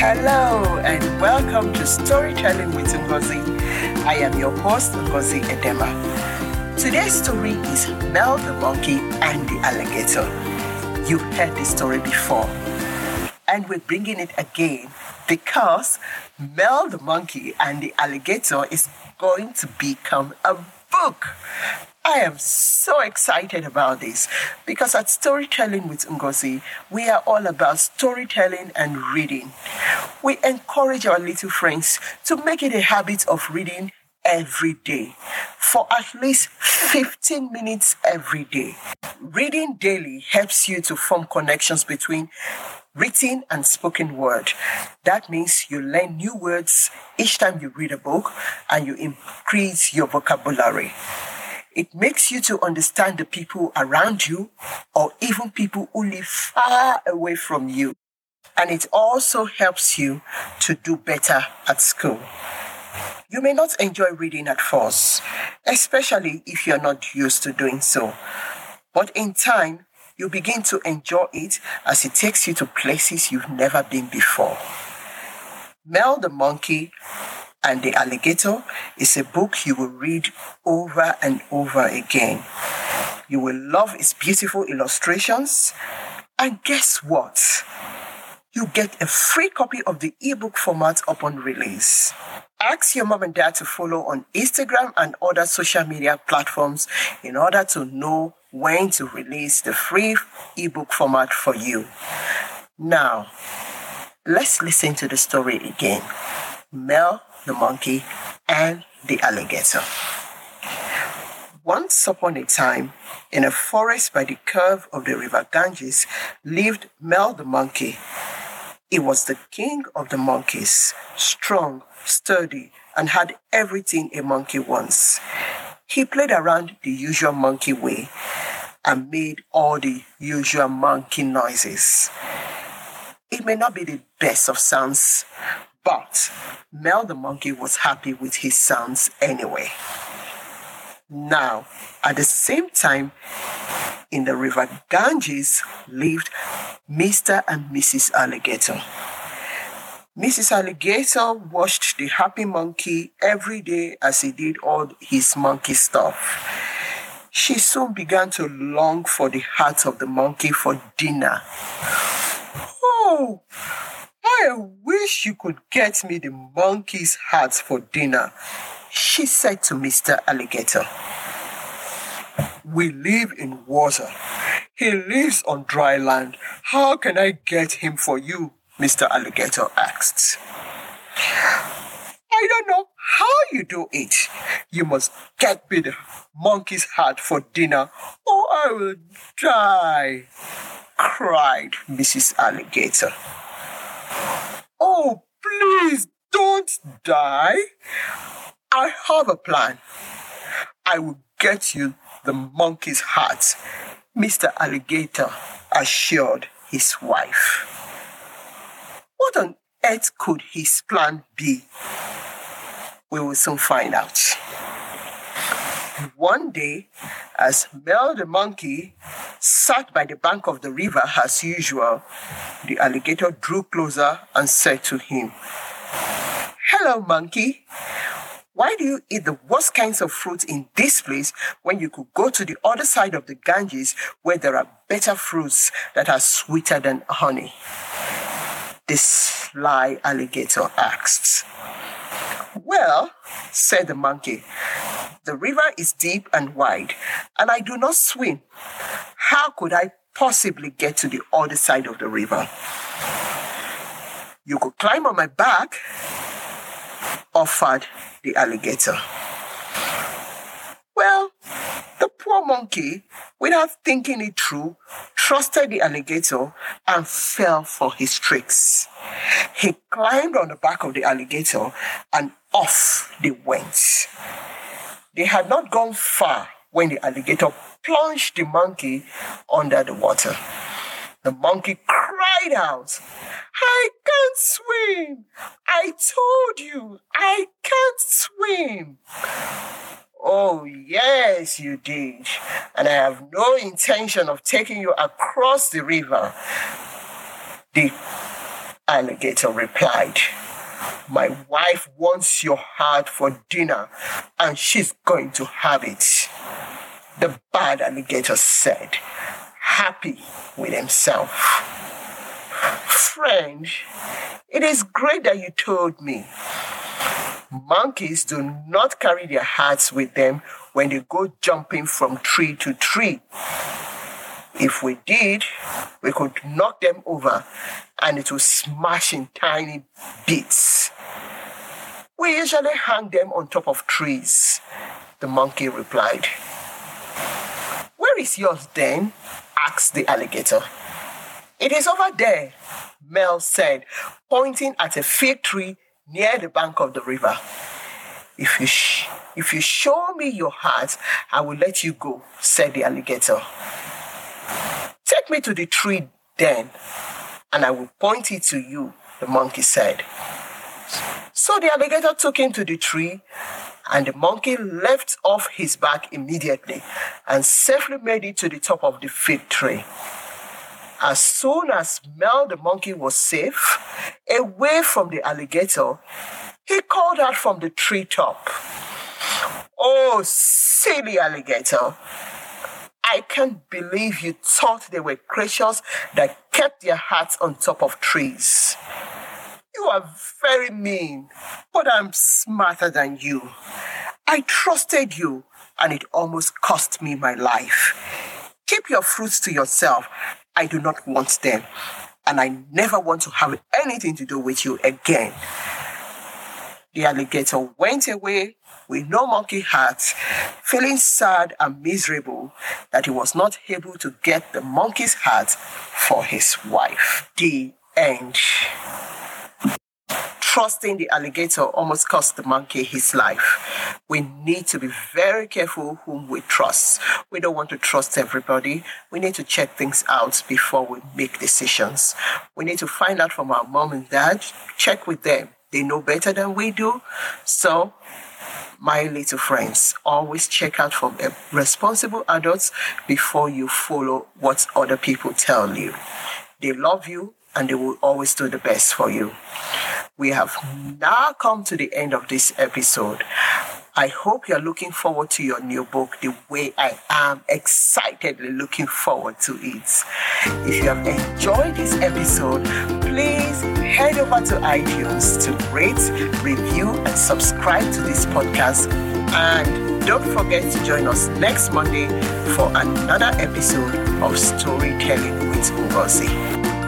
Hello and welcome to Storytelling with Ngozi. I am your host, Ngozi Edema. Today's story is Mel the Monkey and the Alligator. You've heard this story before, and we're bringing it again because Mel the Monkey and the Alligator is going to become a book. I am so excited about this because at Storytelling with Ngozi, we are all about storytelling and reading. We encourage our little friends to make it a habit of reading every day for at least 15 minutes every day. Reading daily helps you to form connections between written and spoken word. That means you learn new words each time you read a book and you increase your vocabulary. It makes you to understand the people around you or even people who live far away from you. And it also helps you to do better at school. You may not enjoy reading at first, especially if you're not used to doing so. But in time, you begin to enjoy it as it takes you to places you've never been before. Mel the monkey and the Alligator is a book you will read over and over again. You will love its beautiful illustrations. And guess what? You get a free copy of the ebook format upon release. Ask your mom and dad to follow on Instagram and other social media platforms in order to know when to release the free ebook format for you. Now, let's listen to the story again. Mel the monkey, and the alligator. Once upon a time, in a forest by the curve of the river Ganges, lived Mel the monkey. He was the king of the monkeys, strong, sturdy, and had everything a monkey wants. He played around the usual monkey way and made all the usual monkey noises. It may not be the best of sounds, but Mel the monkey was happy with his sounds anyway. Now, at the same time, in the river Ganges lived Mr. and Mrs. Alligator. Mrs. Alligator watched the happy monkey every day as he did all his monkey stuff. She soon began to long for the heart of the monkey for dinner. Oh, wish you could get me the monkey's heart for dinner, she said to Mr. Alligator. We live in water. He lives on dry land. How can I get him for you? Mr. Alligator asked. I don't know how you do it. You must get me the monkey's heart for dinner or I will die, cried Mrs. Alligator. Oh, please don't die. I have a plan. I will get you the monkey's heart, Mr. Alligator assured his wife. What on earth could his plan be? We will soon find out. One day, as Mel the monkey sat by the bank of the river as usual, the alligator drew closer and said to him, Hello, monkey. Why do you eat the worst kinds of fruits in this place when you could go to the other side of the Ganges where there are better fruits that are sweeter than honey? The sly alligator asked. Well, said the monkey, the river is deep and wide, and I do not swim. How could I possibly get to the other side of the river? You could climb on my back, offered the alligator. Well, the poor monkey, without thinking it through, trusted the alligator and fell for his tricks. He climbed on the back of the alligator and off they went. They had not gone far when the alligator plunged the monkey under the water. The monkey cried out, I can't swim! I told you, I can't swim! Oh, yes, you did. And I have no intention of taking you across the river. The alligator replied, My wife wants your heart for dinner and she's going to have it. The bad alligator said, happy with himself. Friend, it is great that you told me. Monkeys do not carry their hearts with them when they go jumping from tree to tree. If we did, we could knock them over and it will smash in tiny bits. We usually hang them on top of trees, the monkey replied. Is yours then? asked the alligator. It is over there, Mel said, pointing at a fig tree near the bank of the river. If you, sh- if you show me your heart, I will let you go, said the alligator. Take me to the tree then, and I will point it to you, the monkey said. So the alligator took him to the tree, and the monkey left off his back immediately and safely made it to the top of the fig tree. As soon as Mel the monkey was safe, away from the alligator, he called out from the treetop, Oh, silly alligator! I can't believe you thought they were creatures that kept their hearts on top of trees. You are very mean, but I'm smarter than you. I trusted you, and it almost cost me my life. Keep your fruits to yourself. I do not want them, and I never want to have anything to do with you again. The alligator went away with no monkey heart, feeling sad and miserable that he was not able to get the monkey's heart for his wife. The end. Trusting the alligator almost cost the monkey his life. We need to be very careful whom we trust. We don't want to trust everybody. We need to check things out before we make decisions. We need to find out from our mom and dad, check with them. They know better than we do. So my little friends, always check out from responsible adults before you follow what other people tell you. They love you and they will always do the best for you. We have now come to the end of this episode. I hope you're looking forward to your new book the way I am excitedly looking forward to it. If you have enjoyed this episode, please head over to iTunes to rate, review, and subscribe to this podcast. And don't forget to join us next Monday for another episode of Storytelling with Ngozi.